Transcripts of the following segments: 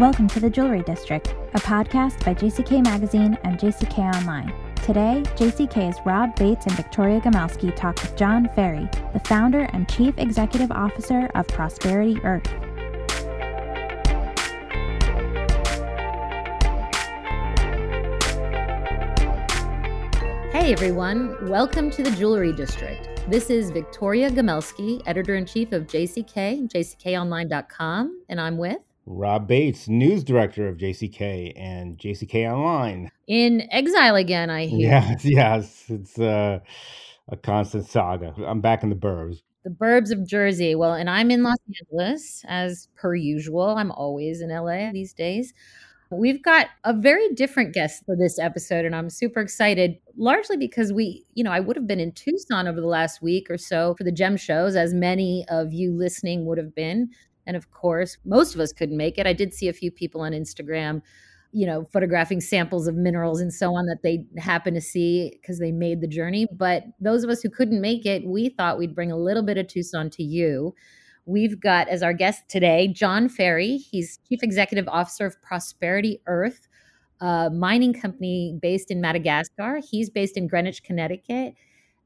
Welcome to the Jewelry District, a podcast by JCK Magazine and JCK Online. Today, JCK's Rob Bates and Victoria Gomelsky talk with John Ferry, the founder and chief executive officer of Prosperity Earth. Hey everyone, welcome to the Jewelry District. This is Victoria Gomelsky, editor in chief of JCK, jckonline.com, and I'm with Rob Bates, news director of JCK and JCK Online. In exile again, I hear. Yes, yes. It's uh, a constant saga. I'm back in the burbs. The burbs of Jersey. Well, and I'm in Los Angeles as per usual. I'm always in LA these days. We've got a very different guest for this episode, and I'm super excited, largely because we, you know, I would have been in Tucson over the last week or so for the gem shows, as many of you listening would have been. And of course, most of us couldn't make it. I did see a few people on Instagram, you know, photographing samples of minerals and so on that they happen to see because they made the journey. But those of us who couldn't make it, we thought we'd bring a little bit of Tucson to you. We've got as our guest today John Ferry. He's Chief Executive Officer of Prosperity Earth, a mining company based in Madagascar. He's based in Greenwich, Connecticut.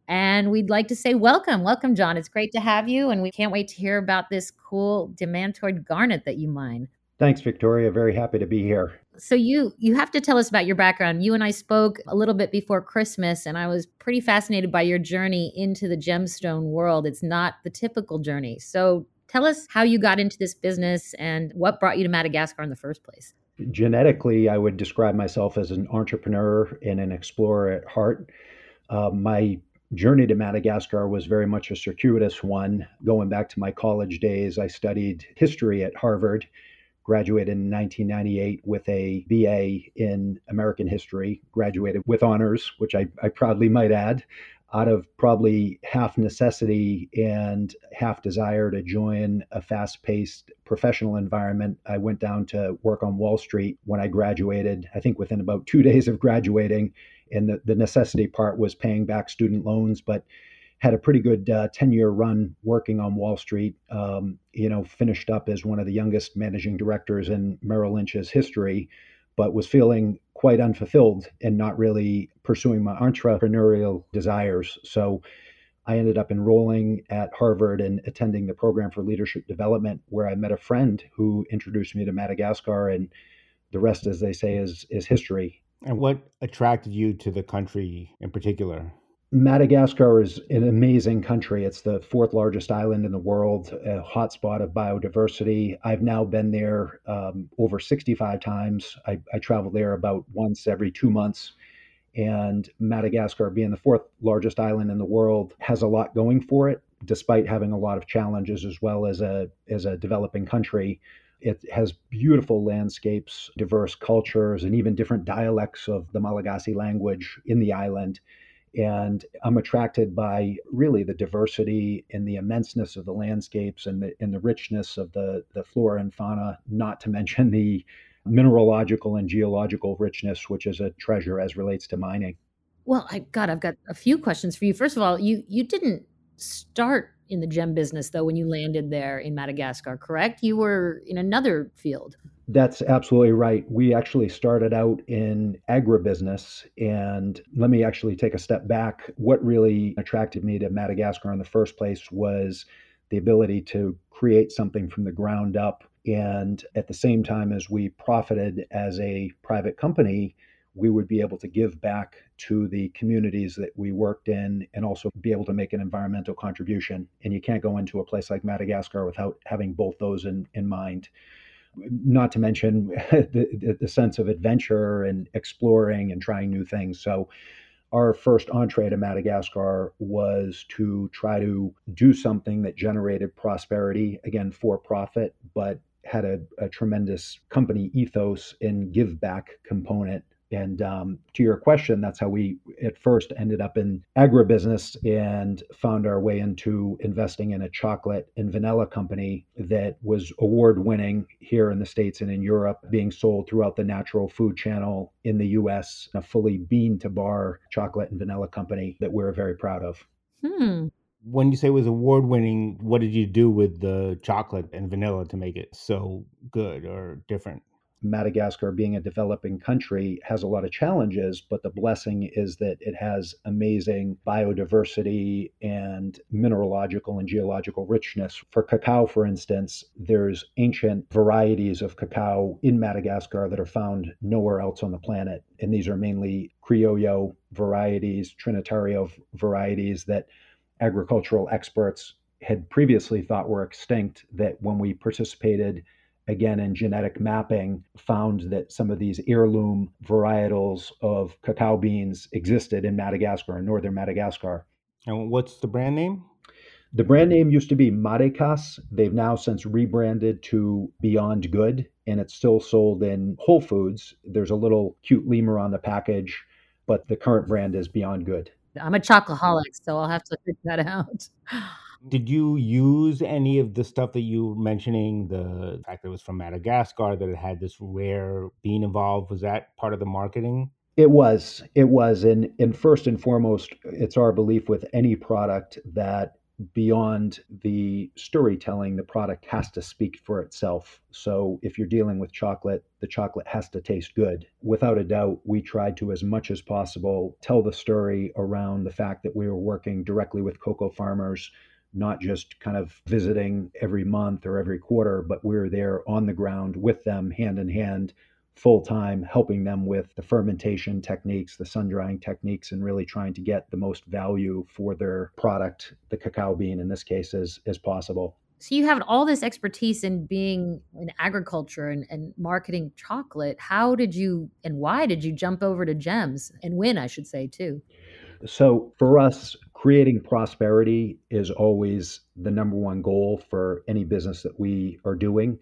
And we'd like to say welcome. Welcome, John. It's great to have you. And we can't wait to hear about this cool demantoid garnet that you mine. Thanks, Victoria. Very happy to be here. So you you have to tell us about your background. You and I spoke a little bit before Christmas and I was pretty fascinated by your journey into the gemstone world. It's not the typical journey. So tell us how you got into this business and what brought you to Madagascar in the first place. Genetically, I would describe myself as an entrepreneur and an explorer at heart. Uh, my journey to Madagascar was very much a circuitous one. Going back to my college days, I studied history at Harvard graduated in 1998 with a BA in American history, graduated with honors, which I, I proudly might add, out of probably half necessity and half desire to join a fast paced professional environment. I went down to work on Wall Street when I graduated, I think within about two days of graduating. And the, the necessity part was paying back student loans, but had a pretty good 10 uh, year run working on Wall Street. Um, you know, finished up as one of the youngest managing directors in Merrill Lynch's history, but was feeling quite unfulfilled and not really pursuing my entrepreneurial desires. So I ended up enrolling at Harvard and attending the program for leadership development, where I met a friend who introduced me to Madagascar, and the rest, as they say, is is history. And what attracted you to the country in particular? Madagascar is an amazing country. It's the fourth largest island in the world, a hotspot of biodiversity. I've now been there um, over 65 times. I, I travel there about once every two months. And Madagascar, being the fourth largest island in the world, has a lot going for it, despite having a lot of challenges as well as a, as a developing country. It has beautiful landscapes, diverse cultures, and even different dialects of the Malagasy language in the island and I'm attracted by really the diversity and the immenseness of the landscapes and the and the richness of the the flora and fauna, not to mention the mineralogical and geological richness, which is a treasure as relates to mining. Well, I God, I've got a few questions for you. First of all, you you didn't start in the gem business though when you landed there in Madagascar, correct? You were in another field. That's absolutely right. We actually started out in agribusiness. And let me actually take a step back. What really attracted me to Madagascar in the first place was the ability to create something from the ground up. And at the same time as we profited as a private company, we would be able to give back to the communities that we worked in and also be able to make an environmental contribution. And you can't go into a place like Madagascar without having both those in, in mind not to mention the, the sense of adventure and exploring and trying new things. So, our first entree to Madagascar was to try to do something that generated prosperity, again, for profit, but had a, a tremendous company ethos and give back component and um, to your question, that's how we at first ended up in agribusiness and found our way into investing in a chocolate and vanilla company that was award winning here in the States and in Europe, being sold throughout the natural food channel in the US, a fully bean to bar chocolate and vanilla company that we're very proud of. Hmm. When you say it was award winning, what did you do with the chocolate and vanilla to make it so good or different? Madagascar, being a developing country, has a lot of challenges, but the blessing is that it has amazing biodiversity and mineralogical and geological richness. For cacao, for instance, there's ancient varieties of cacao in Madagascar that are found nowhere else on the planet. And these are mainly Criollo varieties, Trinitario varieties that agricultural experts had previously thought were extinct, that when we participated again in genetic mapping, found that some of these heirloom varietals of cacao beans existed in Madagascar, in northern Madagascar. And what's the brand name? The brand name used to be Madécasse. They've now since rebranded to Beyond Good, and it's still sold in Whole Foods. There's a little cute lemur on the package, but the current brand is Beyond Good. I'm a chocoholic, so I'll have to figure that out. Did you use any of the stuff that you were mentioning? The fact that it was from Madagascar, that it had this rare bean involved, was that part of the marketing? It was. It was. And, and first and foremost, it's our belief with any product that beyond the storytelling, the product has to speak for itself. So if you're dealing with chocolate, the chocolate has to taste good. Without a doubt, we tried to, as much as possible, tell the story around the fact that we were working directly with cocoa farmers not just kind of visiting every month or every quarter, but we're there on the ground with them, hand in hand, full time, helping them with the fermentation techniques, the sun drying techniques, and really trying to get the most value for their product, the cacao bean in this case, as, as possible. So you have all this expertise in being in agriculture and, and marketing chocolate. How did you and why did you jump over to gems and win, I should say, too? So for us, creating prosperity is always the number one goal for any business that we are doing,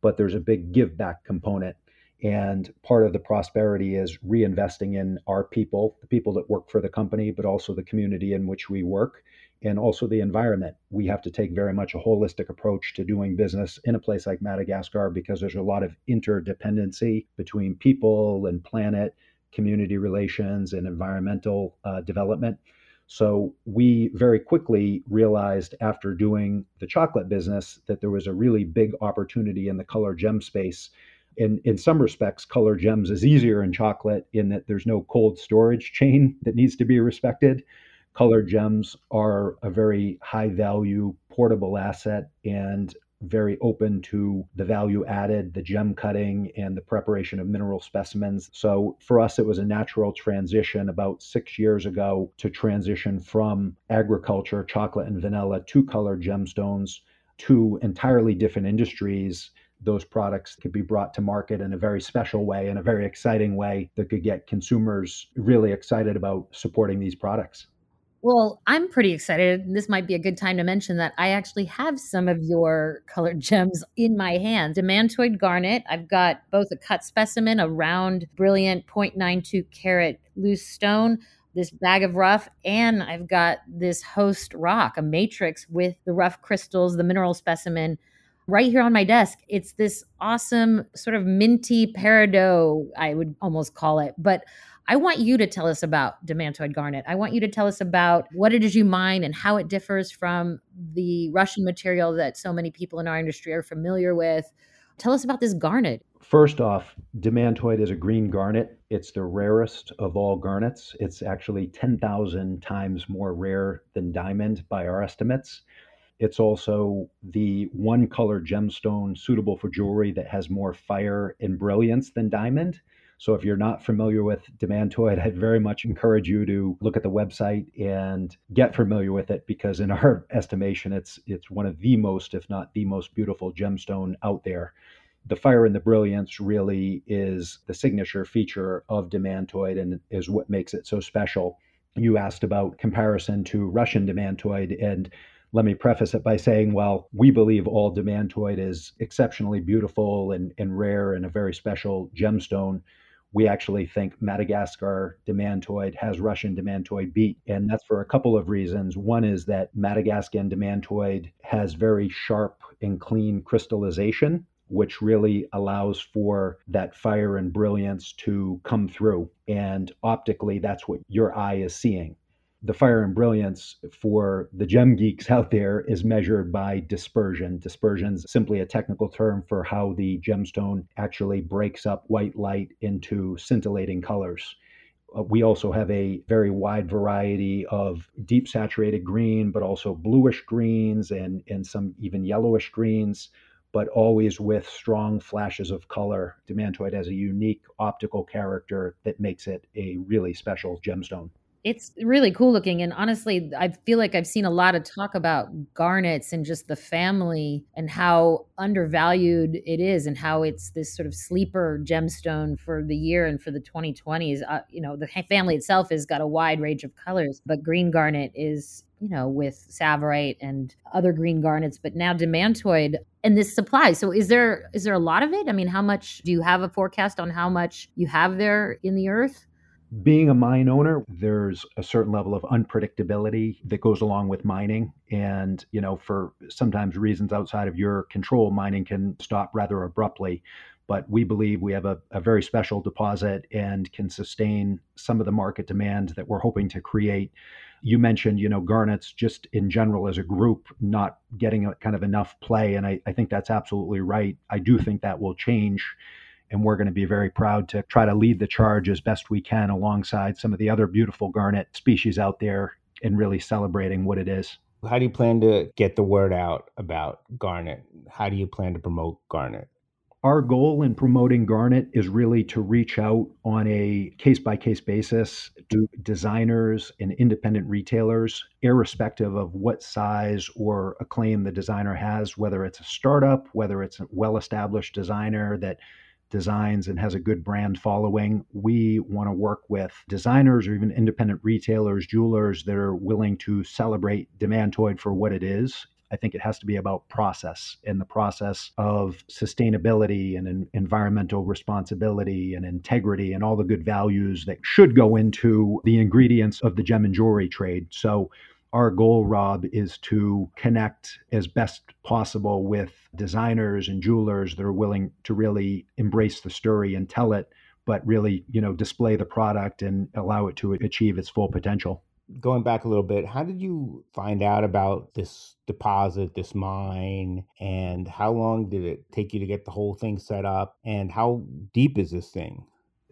but there's a big give back component. And part of the prosperity is reinvesting in our people, the people that work for the company, but also the community in which we work, and also the environment. We have to take very much a holistic approach to doing business in a place like Madagascar because there's a lot of interdependency between people and planet, community relations, and environmental uh, development. So we very quickly realized after doing the chocolate business that there was a really big opportunity in the color gem space. In, in some respects, color gems is easier in chocolate in that there's no cold storage chain that needs to be respected. Color gems are a very high value portable asset and very open to the value added, the gem cutting, and the preparation of mineral specimens. So for us, it was a natural transition about six years ago to transition from agriculture, chocolate and vanilla, to colored gemstones, to entirely different industries those products could be brought to market in a very special way, in a very exciting way that could get consumers really excited about supporting these products. Well, I'm pretty excited. This might be a good time to mention that I actually have some of your colored gems in my hand. Demantoid garnet. I've got both a cut specimen, a round, brilliant 0.92 carat loose stone, this bag of rough, and I've got this host rock, a matrix with the rough crystals, the mineral specimen right here on my desk. It's this awesome sort of minty peridot, I would almost call it. But I want you to tell us about demantoid garnet. I want you to tell us about what it is you mine and how it differs from the Russian material that so many people in our industry are familiar with. Tell us about this garnet. First off, demantoid is a green garnet. It's the rarest of all garnets. It's actually 10,000 times more rare than diamond by our estimates. It's also the one color gemstone suitable for jewelry that has more fire and brilliance than diamond. So if you're not familiar with Demantoid, I'd very much encourage you to look at the website and get familiar with it because in our estimation it's it's one of the most if not the most beautiful gemstone out there. The fire and the brilliance really is the signature feature of Demantoid and is what makes it so special. You asked about comparison to Russian Demantoid and let me preface it by saying, while we believe all demantoid is exceptionally beautiful and, and rare and a very special gemstone, we actually think Madagascar demantoid has Russian demantoid beat. And that's for a couple of reasons. One is that Madagascan demantoid has very sharp and clean crystallization, which really allows for that fire and brilliance to come through. And optically, that's what your eye is seeing. The fire and brilliance for the gem geeks out there is measured by dispersion. Dispersion is simply a technical term for how the gemstone actually breaks up white light into scintillating colors. Uh, we also have a very wide variety of deep saturated green, but also bluish greens and, and some even yellowish greens, but always with strong flashes of color. Demantoid has a unique optical character that makes it a really special gemstone. It's really cool looking. And honestly, I feel like I've seen a lot of talk about garnets and just the family and how undervalued it is and how it's this sort of sleeper gemstone for the year and for the 2020s. Uh, you know, the family itself has got a wide range of colors, but green garnet is you know, with Tsavorite and other green garnets, but now demantoid and this supply. So is there is there a lot of it? I mean, how much do you have a forecast on how much you have there in the earth? Being a mine owner, there's a certain level of unpredictability that goes along with mining. And, you know, for sometimes reasons outside of your control, mining can stop rather abruptly. But we believe we have a, a very special deposit and can sustain some of the market demand that we're hoping to create. You mentioned, you know, garnets just in general as a group not getting a, kind of enough play. And I, I think that's absolutely right. I do think that will change and we're going to be very proud to try to lead the charge as best we can alongside some of the other beautiful garnet species out there and really celebrating what it is. How do you plan to get the word out about garnet? How do you plan to promote garnet? Our goal in promoting Garnet is really to reach out on a case by case basis to designers and independent retailers, irrespective of what size or acclaim the designer has, whether it's a startup, whether it's a well established designer that designs and has a good brand following. We want to work with designers or even independent retailers, jewelers that are willing to celebrate Demantoid for what it is. I think it has to be about process and the process of sustainability and environmental responsibility and integrity and all the good values that should go into the ingredients of the gem and jewelry trade. So our goal, Rob, is to connect as best possible with designers and jewelers that are willing to really embrace the story and tell it, but really, you know, display the product and allow it to achieve its full potential. Going back a little bit, how did you find out about this deposit, this mine, and how long did it take you to get the whole thing set up? And how deep is this thing?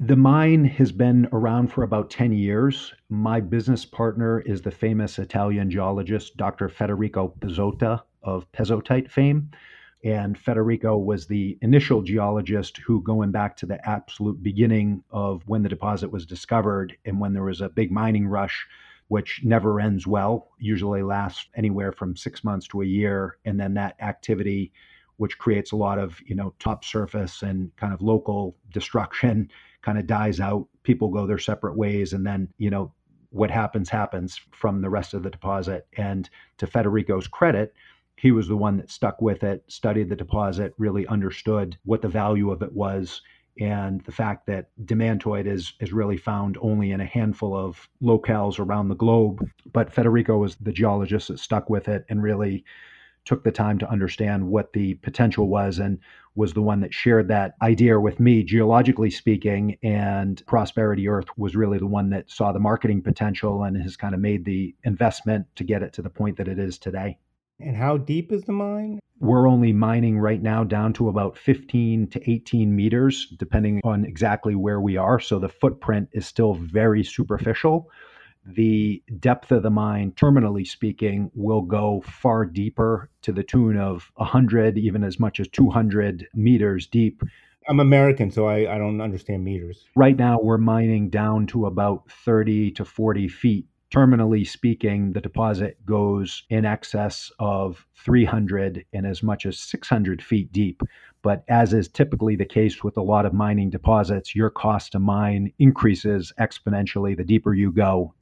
The mine has been around for about 10 years. My business partner is the famous Italian geologist, Dr. Federico Pezzotta of Pezzottaite fame. And Federico was the initial geologist who, going back to the absolute beginning of when the deposit was discovered and when there was a big mining rush, which never ends well, usually lasts anywhere from six months to a year. And then that activity, which creates a lot of, you know, top surface and kind of local destruction kind of dies out, people go their separate ways, and then, you know, what happens happens from the rest of the deposit. And to Federico's credit, he was the one that stuck with it, studied the deposit, really understood what the value of it was, and the fact that demantoid is is really found only in a handful of locales around the globe. But Federico was the geologist that stuck with it and really took the time to understand what the potential was and was the one that shared that idea with me, geologically speaking. And Prosperity Earth was really the one that saw the marketing potential and has kind of made the investment to get it to the point that it is today. And how deep is the mine? We're only mining right now down to about 15 to 18 meters, depending on exactly where we are. So the footprint is still very superficial the depth of the mine, terminally speaking, will go far deeper to the tune of 100, even as much as 200 meters deep. I'm American, so I, I don't understand meters. Right now, we're mining down to about 30 to 40 feet. Terminally speaking, the deposit goes in excess of 300 and as much as 600 feet deep. But as is typically the case with a lot of mining deposits, your cost to mine increases exponentially the deeper you go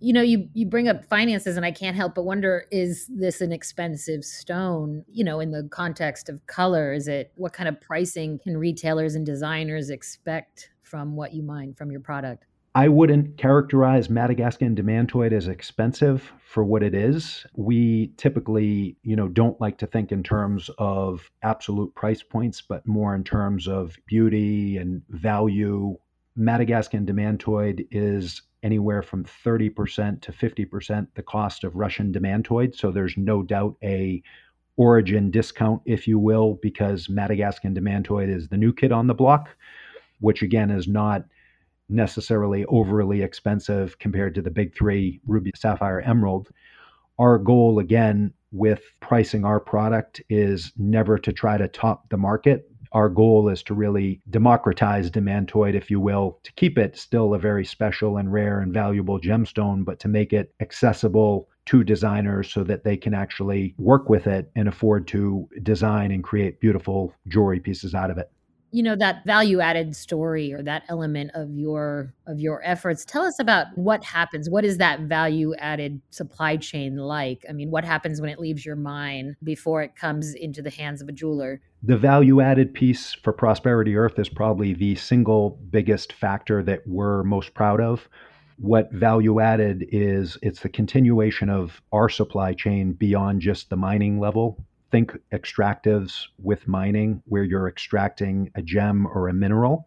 you know you you bring up finances and i can't help but wonder is this an expensive stone you know in the context of color is it what kind of pricing can retailers and designers expect from what you mine from your product I wouldn't characterize Madagascan demantoid as expensive for what it is. We typically, you know, don't like to think in terms of absolute price points, but more in terms of beauty and value. Madagascan demantoid is anywhere from 30% to 50% the cost of Russian demantoid. So there's no doubt a origin discount, if you will, because Madagascan demantoid is the new kid on the block, which again is not necessarily overly expensive compared to the big three ruby, sapphire, emerald. Our goal, again, with pricing our product is never to try to top the market. Our goal is to really democratize demantoid, if you will, to keep it still a very special and rare and valuable gemstone, but to make it accessible to designers so that they can actually work with it and afford to design and create beautiful jewelry pieces out of it you know that value added story or that element of your of your efforts. Tell us about what happens. What is that value added supply chain like? I mean what happens when it leaves your mine before it comes into the hands of a jeweler? The value added piece for prosperity earth is probably the single biggest factor that we're most proud of. What value added is it's the continuation of our supply chain beyond just the mining level think extractives with mining where you're extracting a gem or a mineral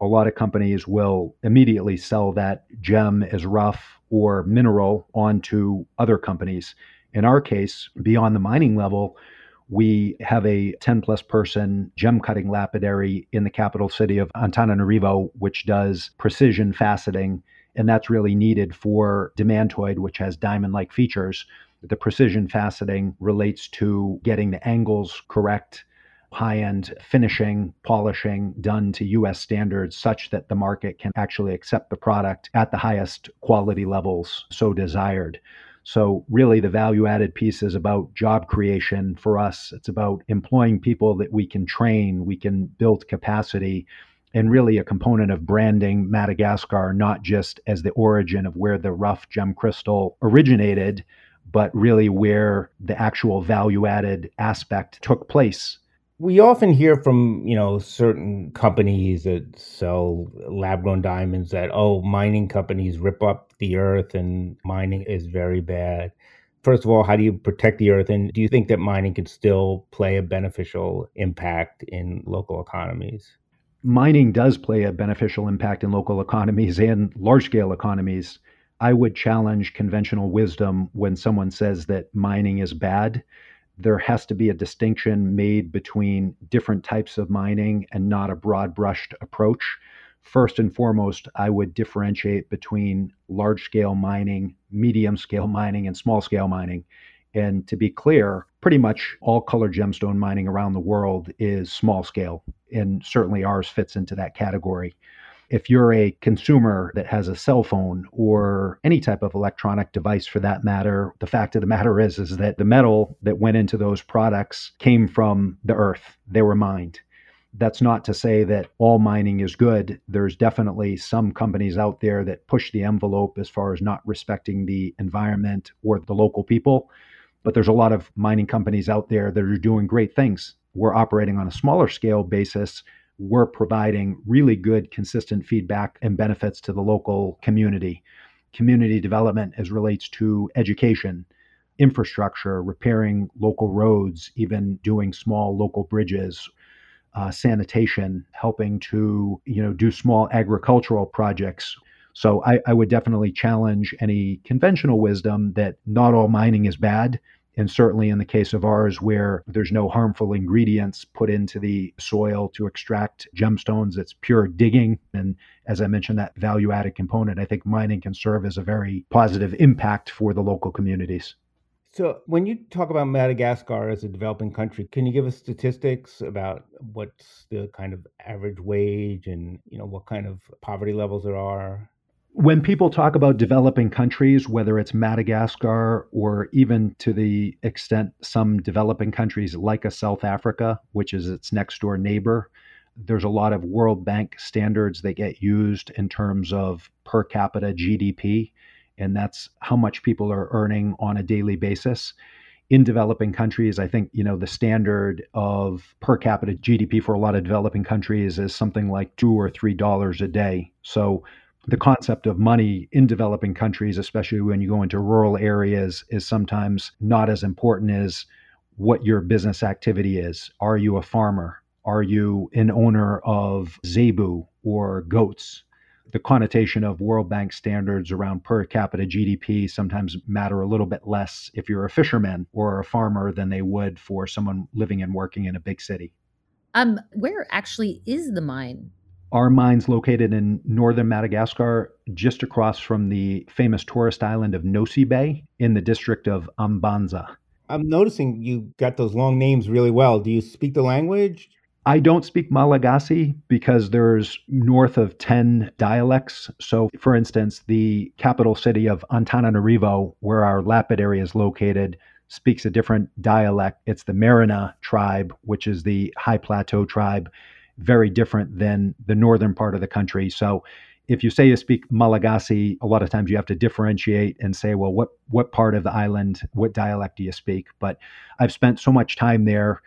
a lot of companies will immediately sell that gem as rough or mineral onto other companies in our case beyond the mining level we have a 10 plus person gem cutting lapidary in the capital city of Antananarivo, which does precision faceting and that's really needed for demantoid, which has diamond like features. The precision faceting relates to getting the angles correct, high end finishing, polishing done to US standards such that the market can actually accept the product at the highest quality levels so desired. So, really, the value added piece is about job creation for us. It's about employing people that we can train, we can build capacity, and really a component of branding Madagascar, not just as the origin of where the rough gem crystal originated, but really where the actual value added aspect took place. We often hear from, you know, certain companies that sell lab grown diamonds that, oh, mining companies rip up the earth and mining is very bad. First of all, how do you protect the earth? And do you think that mining can still play a beneficial impact in local economies? mining does play a beneficial impact in local economies and large scale economies. I would challenge conventional wisdom when someone says that mining is bad. There has to be a distinction made between different types of mining and not a broad brushed approach. First and foremost, I would differentiate between large scale mining, medium scale mining, and small scale mining. And to be clear, pretty much all color gemstone mining around the world is small scale, and certainly ours fits into that category. If you're a consumer that has a cell phone or any type of electronic device for that matter, the fact of the matter is is that the metal that went into those products came from the earth. They were mined. That's not to say that all mining is good. There's definitely some companies out there that push the envelope as far as not respecting the environment or the local people but there's a lot of mining companies out there that are doing great things. We're operating on a smaller scale basis. We're providing really good, consistent feedback and benefits to the local community. Community development as relates to education, infrastructure, repairing local roads, even doing small local bridges, uh, sanitation, helping to you know do small agricultural projects. So I, I would definitely challenge any conventional wisdom that not all mining is bad. And certainly in the case of ours, where there's no harmful ingredients put into the soil to extract gemstones, it's pure digging. And as I mentioned, that value added component, I think mining can serve as a very positive impact for the local communities. So, when you talk about Madagascar as a developing country, can you give us statistics about what's the kind of average wage and you know what kind of poverty levels there are? When people talk about developing countries, whether it's Madagascar or even to the extent some developing countries like a South Africa, which is its next door neighbor, there's a lot of World Bank standards that get used in terms of per capita GDP, and that's how much people are earning on a daily basis. In developing countries, I think you know the standard of per capita GDP for a lot of developing countries is something like two or three dollars a day. So the concept of money in developing countries, especially when you go into rural areas, is sometimes not as important as what your business activity is. Are you a farmer? Are you an owner of zebu or goats? the connotation of World Bank standards around per capita GDP sometimes matter a little bit less if you're a fisherman or a farmer than they would for someone living and working in a big city. Um, where actually is the mine? Our mine's located in northern Madagascar, just across from the famous tourist island of Nosy Be in the district of Ambanja. I'm noticing you got those long names really well. Do you speak the language? I don't speak Malagasy because there's north of 10 dialects. So, for instance, the capital city of Antananarivo, where our lapidary is located, speaks a different dialect. It's the Merina tribe, which is the high plateau tribe, very different than the northern part of the country. So, if you say you speak Malagasy, a lot of times you have to differentiate and say, well, what what part of the island, what dialect do you speak? But I've spent so much time there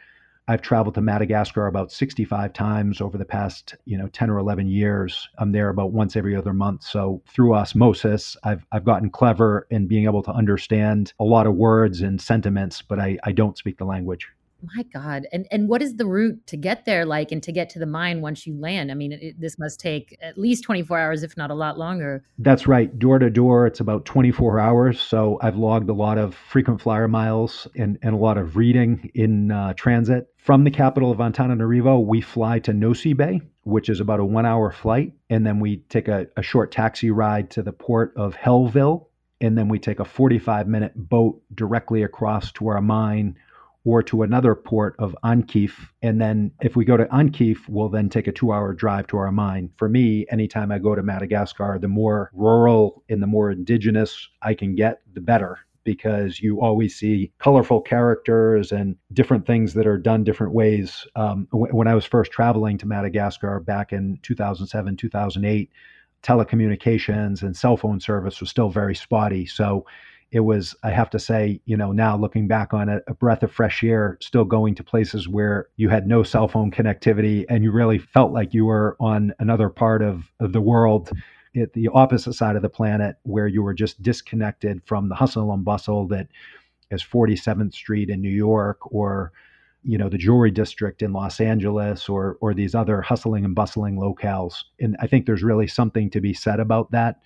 I've traveled to Madagascar about 65 times over the past, you know, 10 or 11 years. I'm there about once every other month. So through osmosis, I've, I've gotten clever in being able to understand a lot of words and sentiments, but I, I don't speak the language my god and and what is the route to get there like and to get to the mine once you land? I mean it, this must take at least 24 hours if not a lot longer. That's right door to door it's about 24 hours so i've logged a lot of frequent flyer miles and, and a lot of reading in uh, transit. From the capital of antananarivo we fly to Nosy Be, which is about a one hour flight and then we take a, a short taxi ride to the port of hellville and then we take a 45 minute boat directly across to our mine or to another port of Ankify. And then if we go to Ankify, we'll then take a two hour drive to our mine. For me, anytime I go to Madagascar, the more rural and the more indigenous I can get, the better. Because you always see colorful characters and different things that are done different ways. Um, when I was first traveling to Madagascar back in 2007, 2008, telecommunications and cell phone service was still very spotty. So it was, I have to say, you know, now looking back on it, a breath of fresh air, still going to places where you had no cell phone connectivity and you really felt like you were on another part of, of the world at the opposite side of the planet where you were just disconnected from the hustle and bustle that is 47th Street in New York or you know the jewelry district in Los Angeles or or these other hustling and bustling locales. And I think there's really something to be said about that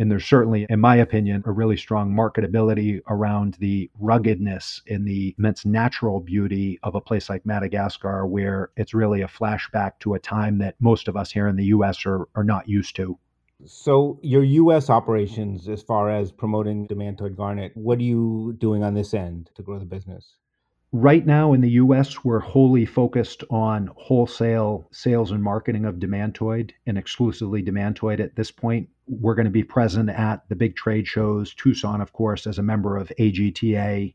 and there's certainly, in my opinion, a really strong marketability around the ruggedness and the immense natural beauty of a place like Madagascar, where it's really a flashback to a time that most of us here in the US are, are not used to. So, your US operations, as far as promoting demantoid garnet, what are you doing on this end to grow the business? Right now in the US, we're wholly focused on wholesale sales and marketing of Demantoid and exclusively Demantoid at this point. We're going to be present at the big trade shows, Tucson, of course, as a member of AGTA,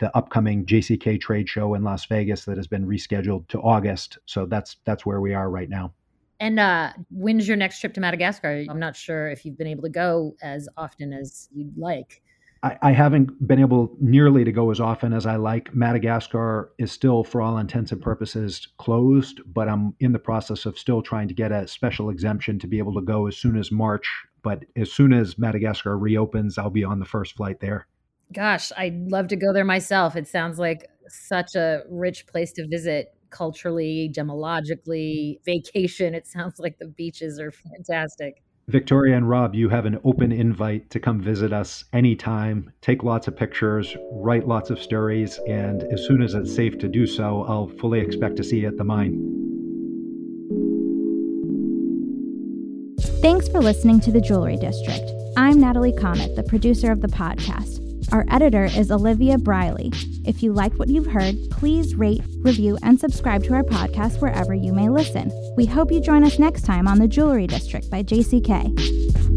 the upcoming JCK trade show in Las Vegas that has been rescheduled to August. So that's that's where we are right now. And uh, when's your next trip to Madagascar? I'm not sure if you've been able to go as often as you'd like. I, I haven't been able nearly to go as often as I like. Madagascar is still, for all intents and purposes, closed, but I'm in the process of still trying to get a special exemption to be able to go as soon as March. But as soon as Madagascar reopens, I'll be on the first flight there. Gosh, I'd love to go there myself. It sounds like such a rich place to visit culturally, gemologically, vacation. It sounds like the beaches are fantastic. Victoria and Rob, you have an open invite to come visit us anytime, take lots of pictures, write lots of stories, and as soon as it's safe to do so, I'll fully expect to see you at the mine. Thanks for listening to The Jewelry District. I'm Natalie Chomet, the producer of the podcast. Our editor is Olivia Briley. If you liked what you've heard, please rate, review, and subscribe to our podcast wherever you may listen. We hope you join us next time on The Jewelry District by JCK.